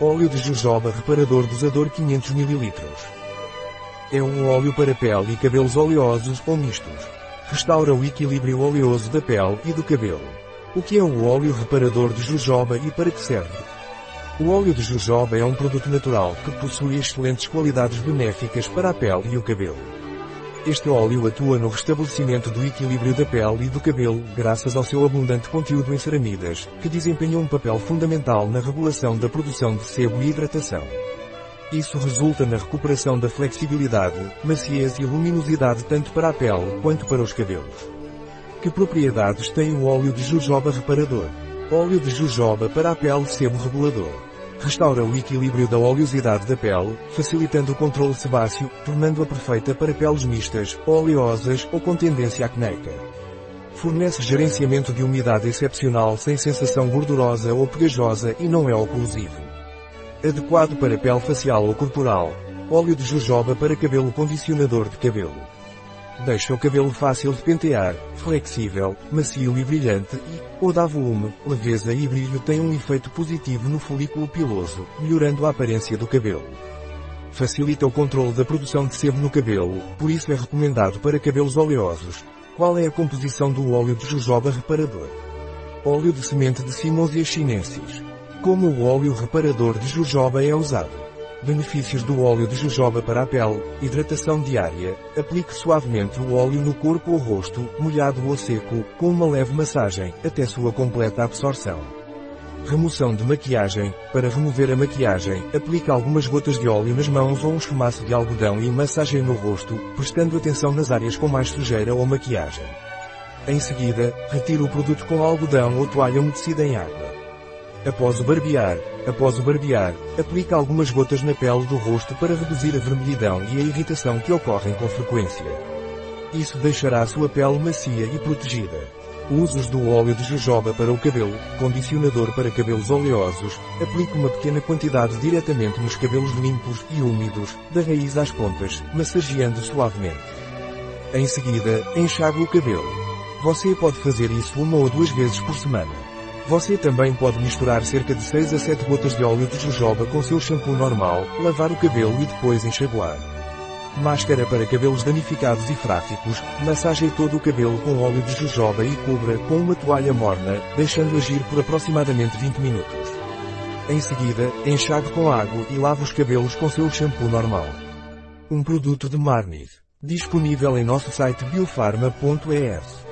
Óleo de jojoba reparador dosador 500 ml. É um óleo para pele e cabelos oleosos ou mistos. Restaura o equilíbrio oleoso da pele e do cabelo. O que é o óleo reparador de jojoba e para que serve? O óleo de jojoba é um produto natural que possui excelentes qualidades benéficas para a pele e o cabelo. Este óleo atua no restabelecimento do equilíbrio da pele e do cabelo, graças ao seu abundante conteúdo em ceramidas, que desempenham um papel fundamental na regulação da produção de sebo e hidratação. Isso resulta na recuperação da flexibilidade, maciez e luminosidade tanto para a pele quanto para os cabelos. Que propriedades tem o óleo de jojoba reparador? Óleo de jojoba para a pele sebo regulador restaura o equilíbrio da oleosidade da pele, facilitando o controle sebáceo, tornando-a perfeita para peles mistas, oleosas ou com tendência acneica. Fornece gerenciamento de umidade excepcional sem sensação gordurosa ou pegajosa e não é oclusivo. Adequado para pele facial ou corporal. Óleo de jojoba para cabelo condicionador de cabelo. Deixa o cabelo fácil de pentear, flexível, macio e brilhante e, ou dá volume, leveza e brilho tem um efeito positivo no folículo piloso, melhorando a aparência do cabelo. Facilita o controle da produção de sebo no cabelo, por isso é recomendado para cabelos oleosos. Qual é a composição do óleo de jojoba reparador? Óleo de semente de Simosia chinensis. Como o óleo reparador de jojoba é usado? Benefícios do óleo de jojoba para a pele. Hidratação diária. Aplique suavemente o óleo no corpo ou rosto, molhado ou seco, com uma leve massagem, até sua completa absorção. Remoção de maquiagem. Para remover a maquiagem, aplique algumas gotas de óleo nas mãos ou um esfumaço de algodão e massagem no rosto, prestando atenção nas áreas com mais sujeira ou maquiagem. Em seguida, retire o produto com algodão ou toalha umedecida em água. Após o barbear, após o barbear, aplique algumas gotas na pele do rosto para reduzir a vermelhidão e a irritação que ocorrem com frequência. Isso deixará a sua pele macia e protegida. Usos do óleo de jojoba para o cabelo, condicionador para cabelos oleosos, aplique uma pequena quantidade diretamente nos cabelos limpos e úmidos, da raiz às pontas, massageando suavemente. Em seguida, enxague o cabelo. Você pode fazer isso uma ou duas vezes por semana. Você também pode misturar cerca de 6 a 7 gotas de óleo de jojoba com seu shampoo normal, lavar o cabelo e depois enxaguar. Máscara para cabelos danificados e fráficos, massageie todo o cabelo com óleo de jojoba e cubra com uma toalha morna, deixando agir por aproximadamente 20 minutos. Em seguida, enxague com água e lave os cabelos com seu shampoo normal. Um produto de Marnid. Disponível em nosso site biofarma.es.